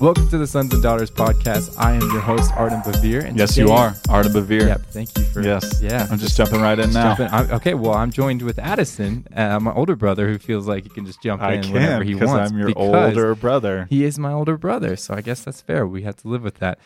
Welcome to the Sons and Daughters podcast. I am your host, Arden Bavir. And yes, today, you are. Arden Bavir. Yep. Thank you for. Yes. Yeah. I'm just jumping right in now. Jumping, okay. Well, I'm joined with Addison, uh, my older brother, who feels like he can just jump I in can, whenever he wants. I'm your older brother. He is my older brother. So I guess that's fair. We have to live with that.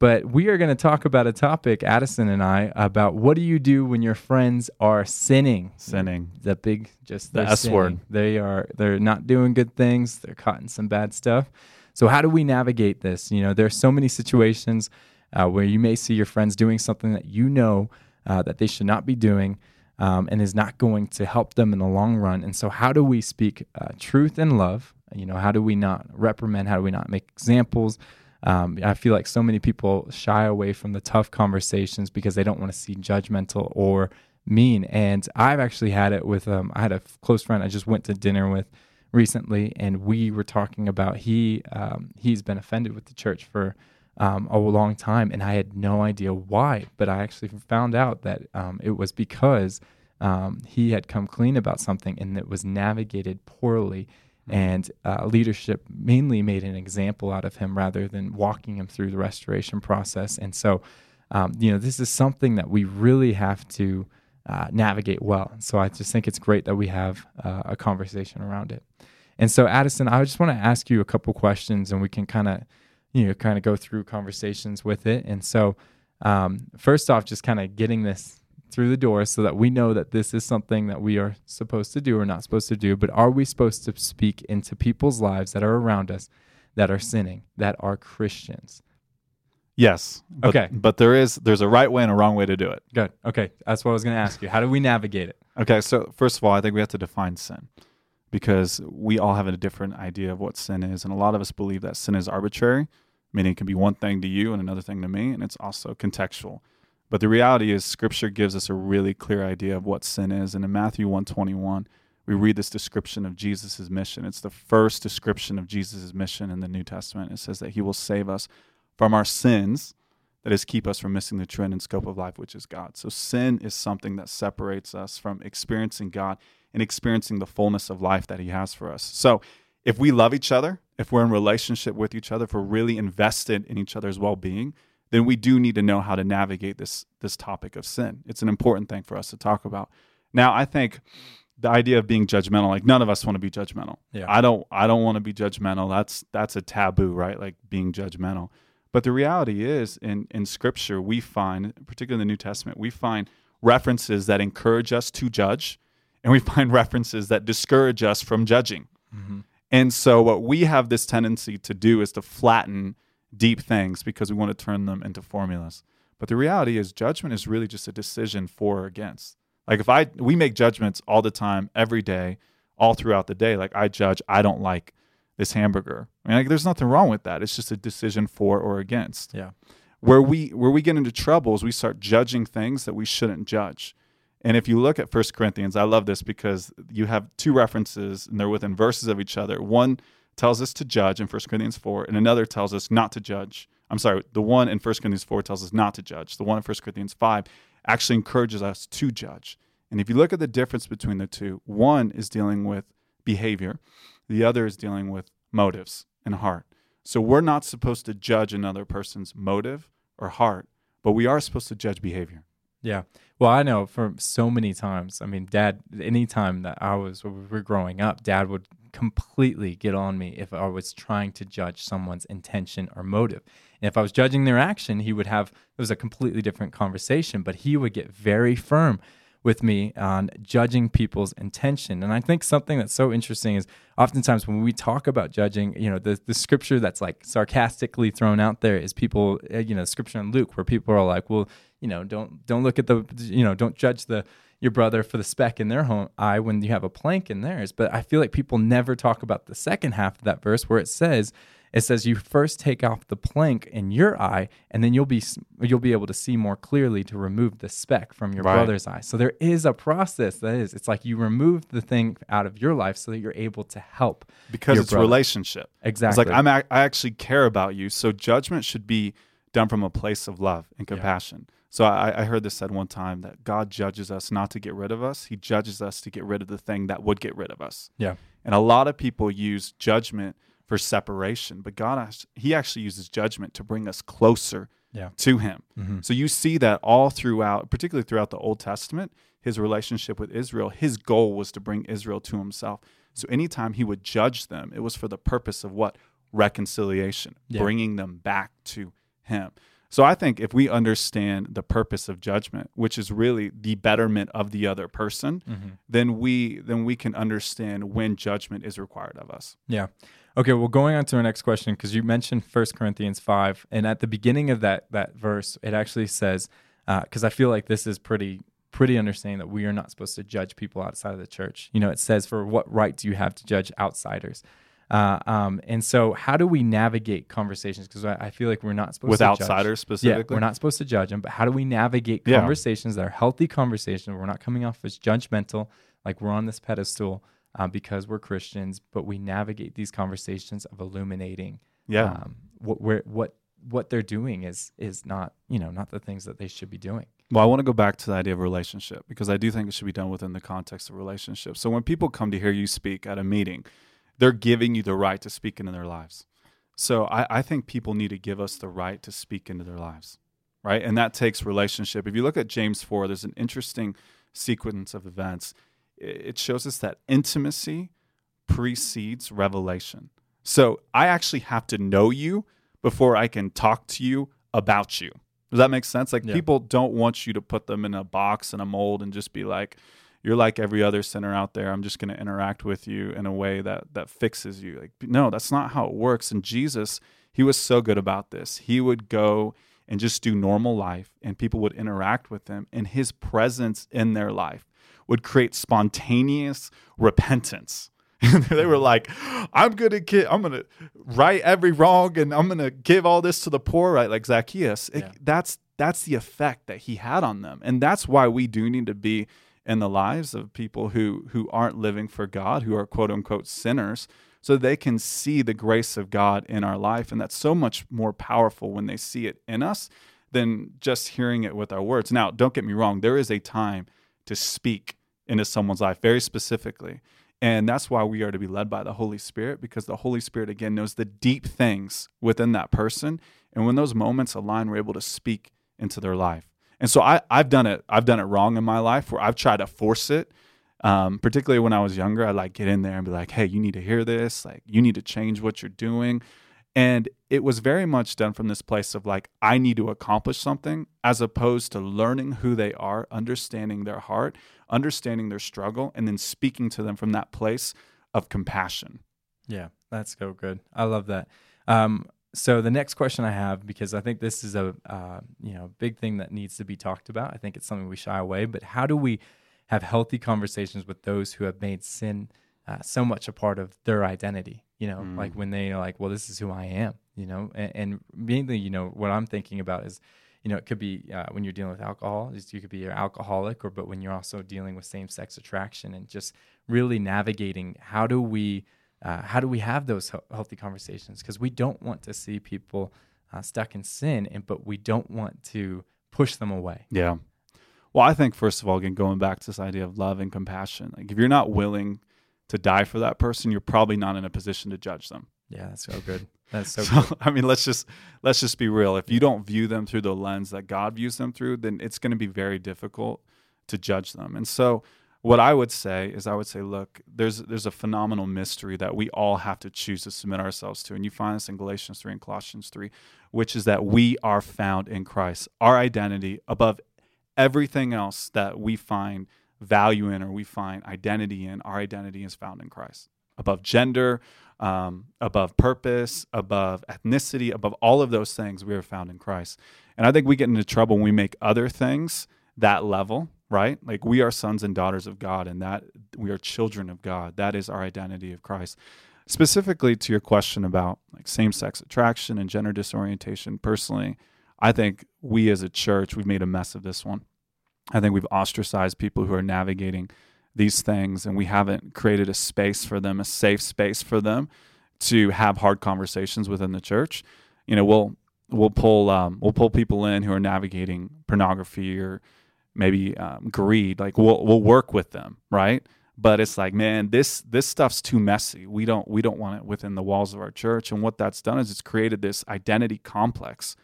But we are going to talk about a topic, Addison and I, about what do you do when your friends are sinning? Sinning. The big, just the S sinning. word. They are, they're not doing good things. They're caught in some bad stuff. So how do we navigate this? You know, there are so many situations uh, where you may see your friends doing something that you know uh, that they should not be doing. Um, and is not going to help them in the long run. And so, how do we speak uh, truth and love? You know, how do we not reprimand? How do we not make examples? Um, I feel like so many people shy away from the tough conversations because they don't want to seem judgmental or mean. And I've actually had it with, um, I had a close friend I just went to dinner with recently, and we were talking about he um, he's been offended with the church for um, a long time, and I had no idea why. But I actually found out that um, it was because um, he had come clean about something, and it was navigated poorly. Hmm. And uh, leadership mainly made an example out of him rather than walking him through the restoration process. And so, um, you know, this is something that we really have to uh, navigate well. So I just think it's great that we have uh, a conversation around it. And so, Addison, I just want to ask you a couple questions, and we can kind of, you know, kind of go through conversations with it. And so, um, first off, just kind of getting this through the door so that we know that this is something that we are supposed to do or not supposed to do. But are we supposed to speak into people's lives that are around us that are sinning, that are Christians? Yes. But, okay. But there is there's a right way and a wrong way to do it. Good. Okay. That's what I was going to ask you. How do we navigate it? Okay. So first of all, I think we have to define sin because we all have a different idea of what sin is, and a lot of us believe that sin is arbitrary, meaning it can be one thing to you and another thing to me, and it's also contextual. But the reality is, Scripture gives us a really clear idea of what sin is, and in Matthew one twenty one, we read this description of Jesus' mission. It's the first description of Jesus' mission in the New Testament. It says that He will save us from our sins, that is, keep us from missing the trend and scope of life, which is God. So sin is something that separates us from experiencing God and experiencing the fullness of life that He has for us. So if we love each other, if we're in relationship with each other, if we're really invested in each other's well-being, then we do need to know how to navigate this this topic of sin. It's an important thing for us to talk about. Now, I think the idea of being judgmental, like none of us want to be judgmental. Yeah. I don't I don't want to be judgmental. That's that's a taboo, right? Like being judgmental. But the reality is, in, in Scripture, we find, particularly in the New Testament, we find references that encourage us to judge, and we find references that discourage us from judging. Mm-hmm. And so, what we have this tendency to do is to flatten deep things because we want to turn them into formulas. But the reality is, judgment is really just a decision for or against. Like if I, we make judgments all the time, every day, all throughout the day. Like I judge, I don't like this hamburger. I mean, like, there's nothing wrong with that. It's just a decision for or against. Yeah. Where we where we get into trouble is we start judging things that we shouldn't judge. And if you look at First Corinthians, I love this because you have two references and they're within verses of each other. One tells us to judge in First Corinthians 4, and another tells us not to judge. I'm sorry, the one in First Corinthians 4 tells us not to judge. The one in First Corinthians 5 actually encourages us to judge. And if you look at the difference between the two, one is dealing with behavior, the other is dealing with motives and heart. So we're not supposed to judge another person's motive or heart, but we are supposed to judge behavior. Yeah. Well, I know for so many times, I mean, dad, anytime that I was, we were growing up, dad would completely get on me if I was trying to judge someone's intention or motive. And if I was judging their action, he would have, it was a completely different conversation, but he would get very firm with me on judging people's intention. And I think something that's so interesting is oftentimes when we talk about judging, you know, the, the scripture that's like sarcastically thrown out there is people, uh, you know, scripture in Luke where people are like, well, you know, don't don't look at the, you know, don't judge the your brother for the speck in their home eye when you have a plank in theirs. But I feel like people never talk about the second half of that verse where it says, it says you first take off the plank in your eye and then you'll be you'll be able to see more clearly to remove the speck from your right. brother's eye so there is a process that is it's like you remove the thing out of your life so that you're able to help because it's brother. relationship exactly it's like I'm a- i actually care about you so judgment should be done from a place of love and compassion yeah. So I, I, heard this said one time that God judges us not to get rid of us; He judges us to get rid of the thing that would get rid of us. Yeah. And a lot of people use judgment for separation, but God, He actually uses judgment to bring us closer Yeah. to Him. Mhm. So you see that all throughout, particularly throughout the Old Testament, his relationship with Israel, his goal was to bring Israel to himself. So anytime he would judge them, it was for the purpose of what? Reconciliation, Yeah. bringing them back to him. So I think if we understand the purpose of judgment, which is really the betterment of the other person, Mhm. then we then we can understand when judgment is required of us. Yeah. Okay. Well, going on to our next question, because you mentioned First Corinthians five, and at the beginning of that that verse, it actually says, because I feel like this is pretty pretty understanding that we are not supposed to judge people outside of the church. You know, it says, "For what right do you have to judge outsiders?" Uh, um, and so, how do we navigate conversations? Because I, I feel like we're not supposed With to judge. With outsiders Yeah, specifically. we're not supposed to judge them, but how do we navigate Yeah. conversations that are healthy conversations? We're not coming off as judgmental, like we're on this pedestal uh, because we're Christians, but we navigate these conversations of illuminating yeah. um, what we're, what what they're doing is is not you know not the things that they should be doing. Well, I want to go back to the idea of relationship because I do think it should be done within the context of relationships. So when people come to hear you speak at a meeting, they're giving you the right to speak into their lives. So I, I think people need to give us the right to speak into their lives, right? And that takes relationship. If you look at James 4, there's an interesting sequence of events. It shows us that intimacy precedes revelation. So I actually have to know you before I can talk to you about you. Does that make sense? Like Yeah. people don't want you to put them in a box and a mold and just be like, you're like every other sinner out there. I'm just going to interact with you in a way that that fixes you. Like no, that's not how it works. And Jesus, he was so good about this. He would go and just do normal life and people would interact with him and his presence in their life would create spontaneous repentance. They were like, I'm gonna get, I'm gonna right every wrong, and I'm gonna give all this to the poor, right? Like Zacchaeus. It- Yeah. that's that's the effect that he had on them, and that's why we do need to be in the lives of people who who aren't living for God, who are quote unquote sinners, so they can see the grace of God in our life, and that's so much more powerful when they see it in us than just hearing it with our words. Now, don't get me wrong, there is a time to speak into someone's life very specifically. And that's why we are to be led by the Holy Spirit because the Holy Spirit, again, knows the deep things within that person. And when those moments align, we're able to speak into their life. And so I, I've done it. I've done it wrong in my life where I've tried to force it. Um, particularly when I was younger, I'd like get in there and be like, "Hey, you need to hear this. Like, you need to change what you're doing." And it was very much done from this place of like, I need to accomplish something, as opposed to learning who they are, understanding their heart, understanding their struggle, and then speaking to them from that place of compassion. Yeah, that's so good. I love that. Um, so the next question I have, because I think this is a uh, you know big thing that needs to be talked about. I think it's something we shy away. But how do we have healthy conversations with those who have made sin uh, so much a part of their identity? You know, Mm. like when they are like, well, this is who I am. You know, and, and mainly, you know, what I'm thinking about is you know, it could be uh, when you're dealing with alcohol, is you could be an alcoholic, or but when you're also dealing with same-sex attraction and just really navigating how do we uh, how do we have those he- healthy conversations? Because we don't want to see people uh, stuck in sin, and but we don't want to push them away. Yeah. Well, I think first of all, again, going back to this idea of love and compassion, like if you're not willing to die for that person, you're probably not in a position to judge them. Yeah, that's so good. That's so, So, good. I mean, let's just let's just be real. If you don't view them through the lens that God views them through, then it's going to be very difficult to judge them. And so, what I would say is, I would say, look, there's there's a phenomenal mystery that we all have to choose to submit ourselves to, and you find this in Galatians three and Colossians three, which is that we are found in Christ. Our identity above everything else that we find value in or we find identity in, our identity is found in Christ. Above gender, um, above purpose, above ethnicity, above all of those things, we are found in Christ. And I think we get into trouble when we make other things that level, right? Like we are sons and daughters of God, and that we are children of God. That is our identity of Christ. Specifically to your question about like same-sex attraction and gender disorientation, personally, I think we as a church we've made a mess of this one. I think we've ostracized people who are navigating these things, and we haven't created a space for them, a safe space for them to have hard conversations within the church. You know, we'll we'll pull um, we'll pull people in who are navigating pornography or maybe um, greed. Like we'll we'll work with them, right? but it's like man this this stuff's too messy we don't we don't want it within the walls of our church and what that's done is it's created this identity complex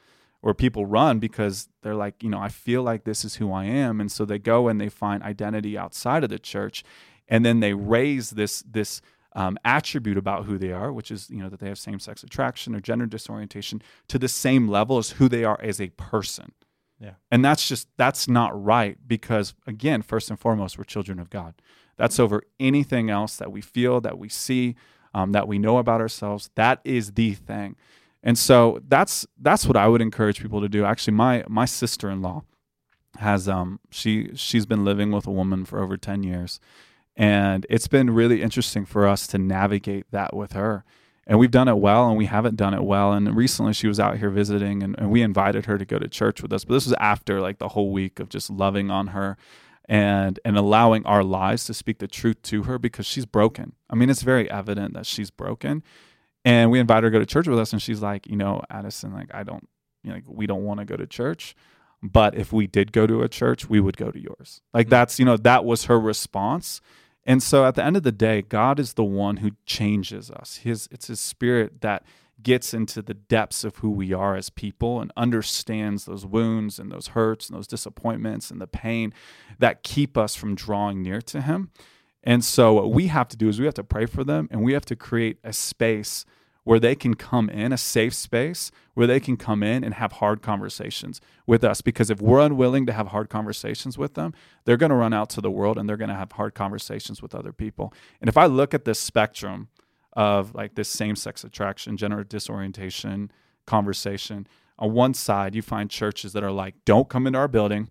where people run because they're like you know i feel like this is who i am and so they go and they find identity outside of the church and then they raise this this um, attribute about who they are which is you know that they have same-sex attraction or gender disorientation to the same level as who they are as a person Yeah. and that's just that's not right because again first and foremost we're children of god that's over anything else that we feel, that we see, um, that we know about ourselves. That is the thing. And so that's that's what I would encourage people to do. Actually, my my sister in law has um she she's been living with a woman for over ten years, and it's been really interesting for us to navigate that with her. And we've done it well, and we haven't done it well. And recently, she was out here visiting, and, and we invited her to go to church with us. But this was after like the whole week of just loving on her and and allowing our lives to speak the truth to her because she's broken. I mean, it's very evident that she's broken. And we invite her to go to church with us, and she's like, you know, Addison, like I don't, you know, like, we don't want to go to church, but if we did go to a church, we would go to yours. Like Mhm. that's, you know, that was her response. And so at the end of the day, God is the one who changes us. His it's his spirit that gets into the depths of who we are as people and understands those wounds and those hurts and those disappointments and the pain that keep us from drawing near to him. And so what we have to do is we have to pray for them and we have to create a space where they can come in, a safe space where they can come in and have hard conversations with us. Because if we're unwilling to have hard conversations with them, they're going to run out to the world and they're going to have hard conversations with other people. And if I look at this spectrum of like this same sex attraction, gender disorientation conversation, on one side, you find churches that are like, don't come into our building,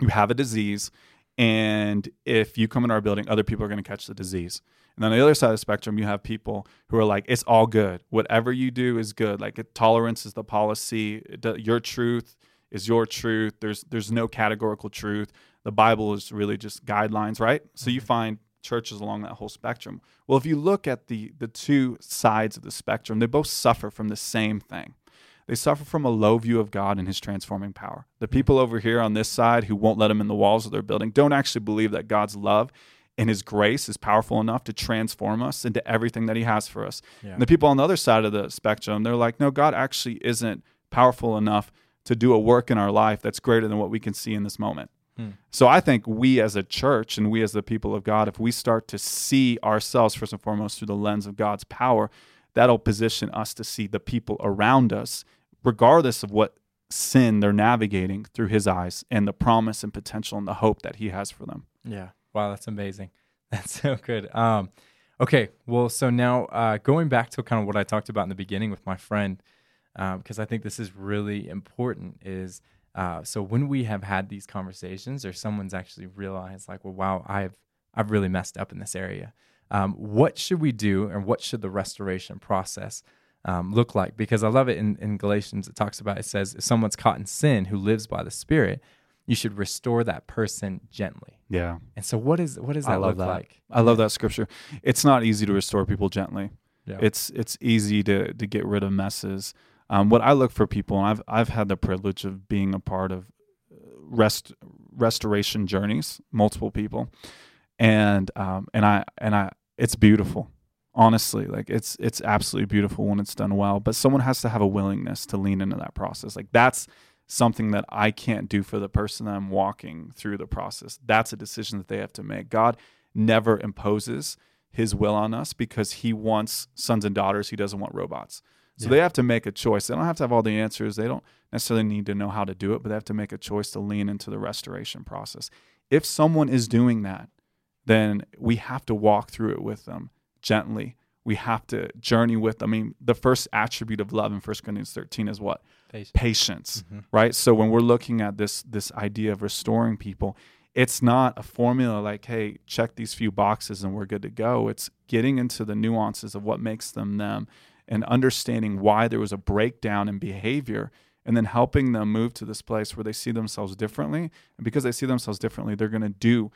you have a disease. And if you come in our building, other people are going to catch the disease. And on the other side of the spectrum, you have people who are like, it's all good. Whatever you do is good. Like tolerance is the policy. Your truth is your truth. There's there's no categorical truth. The Bible is really just guidelines, right? So you mm-hmm. find churches along that whole spectrum. Well, if you look at the the two sides of the spectrum, they both suffer from the same thing. They suffer from a low view of God and his transforming power. The people over here on this side who won't let him in the walls of their building don't actually believe that God's love and his grace is powerful enough to transform us into everything that he has for us. Yeah. And the people on the other side of the spectrum, they're like, no, God actually isn't powerful enough to do a work in our life that's greater than what we can see in this moment. Hmm. So I think we as a church and we as the people of God, if we start to see ourselves first and foremost through the lens of God's power, that'll position us to see the people around us, regardless of what sin they're navigating through his eyes and the promise and potential and the hope that he has for them. Yeah. Wow, that's amazing. That's so good. Um, okay. Well, so now uh, going back to kind of what I talked about in the beginning with my friend, because I think this is really important. Is uh, so when we have had these conversations, or someone's actually realized, like, well, wow, I've I've really messed up in this area. Um, what should we do, and what should the restoration process um, look like? Because I love it in, in Galatians. It talks about it says if someone's caught in sin who lives by the Spirit, you should restore that person gently. Yeah. And so, what is what does I that love look that. like? I love that scripture. It's not easy to restore people gently. Yeah. It's it's easy to to get rid of messes. Um, what I look for people, and I've I've had the privilege of being a part of uh, rest restoration journeys, multiple people, and um, and I and I it's beautiful. Honestly, like it's it's absolutely beautiful when it's done well. But someone has to have a willingness to lean into that process. Like that's something that I can't do for the person that I'm walking through the process. That's a decision that they have to make. God never imposes his will on us because he wants sons and daughters. He doesn't want robots. So Yeah. they have to make a choice. They don't have to have all the answers. They don't necessarily need to know how to do it, but they have to make a choice to lean into the restoration process. If someone is doing that, then we have to walk through it with them gently. We have to journey with. I mean, the first attribute of love in 1 Corinthians 13 is what? Patience. Patience Mhm. right so when we're looking at this this idea of restoring people it's not a formula like hey check these few boxes and we're good to go it's getting into the nuances of what makes them them and understanding why there was a breakdown in behavior and then helping them move to this place where they see themselves differently and because they see themselves differently they're going to do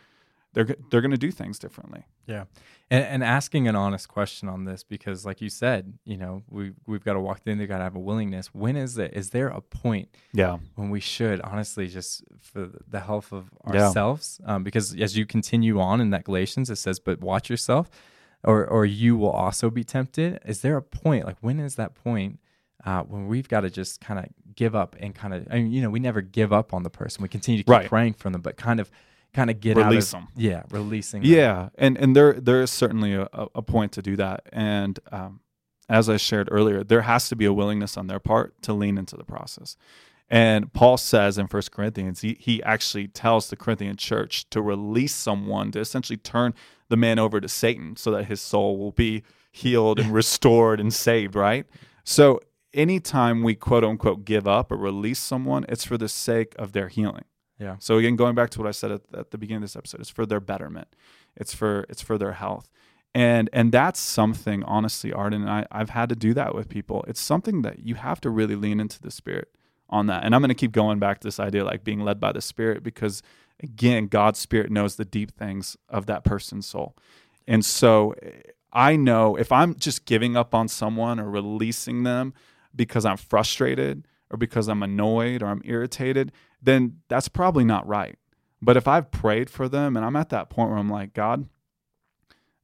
they're they're going to do things differently. Yeah, and, and asking an honest question on this because, like you said, you know, we we've got to walk in. They got to have a willingness. When is it? Is there a point Yeah. when we should honestly just for the health of Yeah. ourselves? Um, because as you continue on in that Galatians, it says, "But watch yourself, or or you will also be tempted." Is there a point? Like when is that point? Uh, when we've got to just kind of give up and kind of, I mean, you know, we never give up on the person. We continue to keep Right. praying for them, but kind of, kind of get Release out of, them. yeah, releasing. them. Yeah, and and there there is certainly a, a a point to do that, and um, as I shared earlier, there has to be a willingness on their part to lean into the process. And Paul says in First Corinthians, he, he actually tells the Corinthian church to release someone to essentially turn the man over to Satan so that his soul will be healed and restored and saved, right? So anytime we quote unquote give up or release someone, it's for the sake of their healing. Yeah. So again, going back to what I said at, at the beginning of this episode, it's for their betterment. It's for it's for their health. And and that's something, honestly, Arden and I, I've had to do that with people. It's something that you have to really lean into the spirit on that. And I'm gonna keep going back to this idea like being led by the spirit because again, God's spirit knows the deep things of that person's soul. And so I know if I'm just giving up on someone or releasing them because I'm frustrated or because I'm annoyed or I'm irritated, then that's probably not right. But if I've prayed for them and I'm at that point where I'm like, God,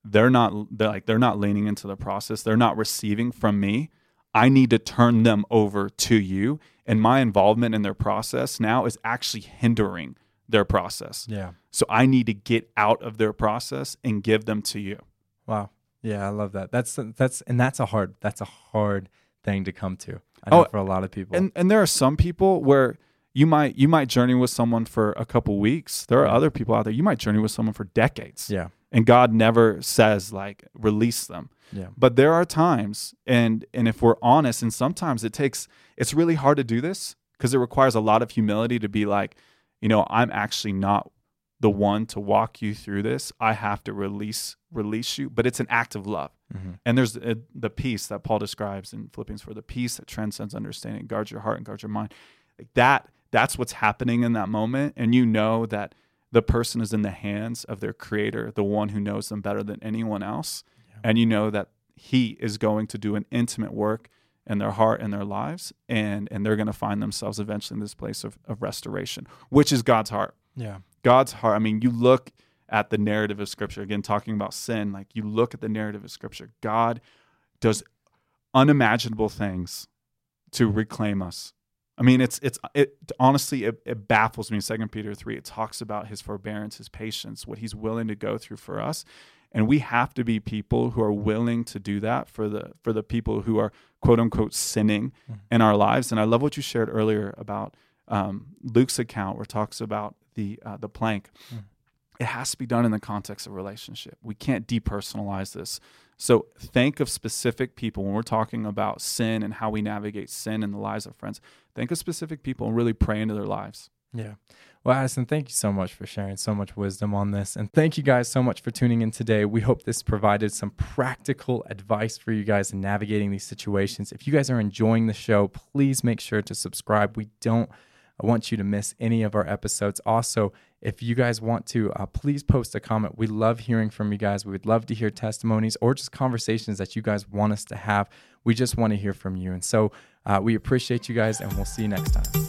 they're not they're like they're not leaning into the process. They're not receiving from me. I need to turn them over to you and my involvement in their process now is actually hindering their process. Yeah. So I need to get out of their process and give them to you. Wow. Yeah, I love that. That's that's and that's a hard that's a hard thing to come to. I know Oh, for a lot of people. And and there are some people where you might you might journey with someone for a couple weeks. There are other people out there you might journey with someone for decades. yeah. And God never says like release them. Yeah. But there are times and and if we're honest and sometimes it takes it's really hard to do this because it requires a lot of humility to be like, you know, I'm actually not the one to walk you through this. I have to release release you, but it's an act of love. Hmm And there's uh the peace that Paul describes in Philippians 4, the peace that transcends understanding, guards your heart and guards your mind. Like that, that's what's happening in that moment. And you know that the person is in the hands of their creator, the one who knows them better than anyone else. Yeah. And you know that he is going to do an intimate work in their heart and their lives. And and they're going to find themselves eventually in this place of, of restoration, which is God's heart. Yeah. God's heart. I mean, you look at the narrative of Scripture, again, talking about sin, like you look at the narrative of Scripture, God does unimaginable things to reclaim us. I mean, it's it's it honestly it, it baffles me. Second Peter three, it talks about his forbearance, his patience, what he's willing to go through for us, and we have to be people who are willing to do that for the for the people who are quote unquote sinning Mhm. in our lives. And I love what you shared earlier about um, Luke's account, where it talks about the uh, the plank. Mhm. It has to be done in the context of relationship. We can't depersonalize this. So think of specific people when we're talking about sin and how we navigate sin in the lives of friends. Think of specific people and really pray into their lives. Yeah. Well, Addison, thank you so much for sharing so much wisdom on this. And thank you guys so much for tuning in today. We hope this provided some practical advice for you guys in navigating these situations. If you guys are enjoying the show, please make sure to subscribe. We don't want you to miss any of our episodes. Also, if you guys want to, uh, please post a comment. We love hearing from you guys. We would love to hear testimonies or just conversations that you guys want us to have. We just want to hear from you. And so uh, we appreciate you guys, and we'll see you next time.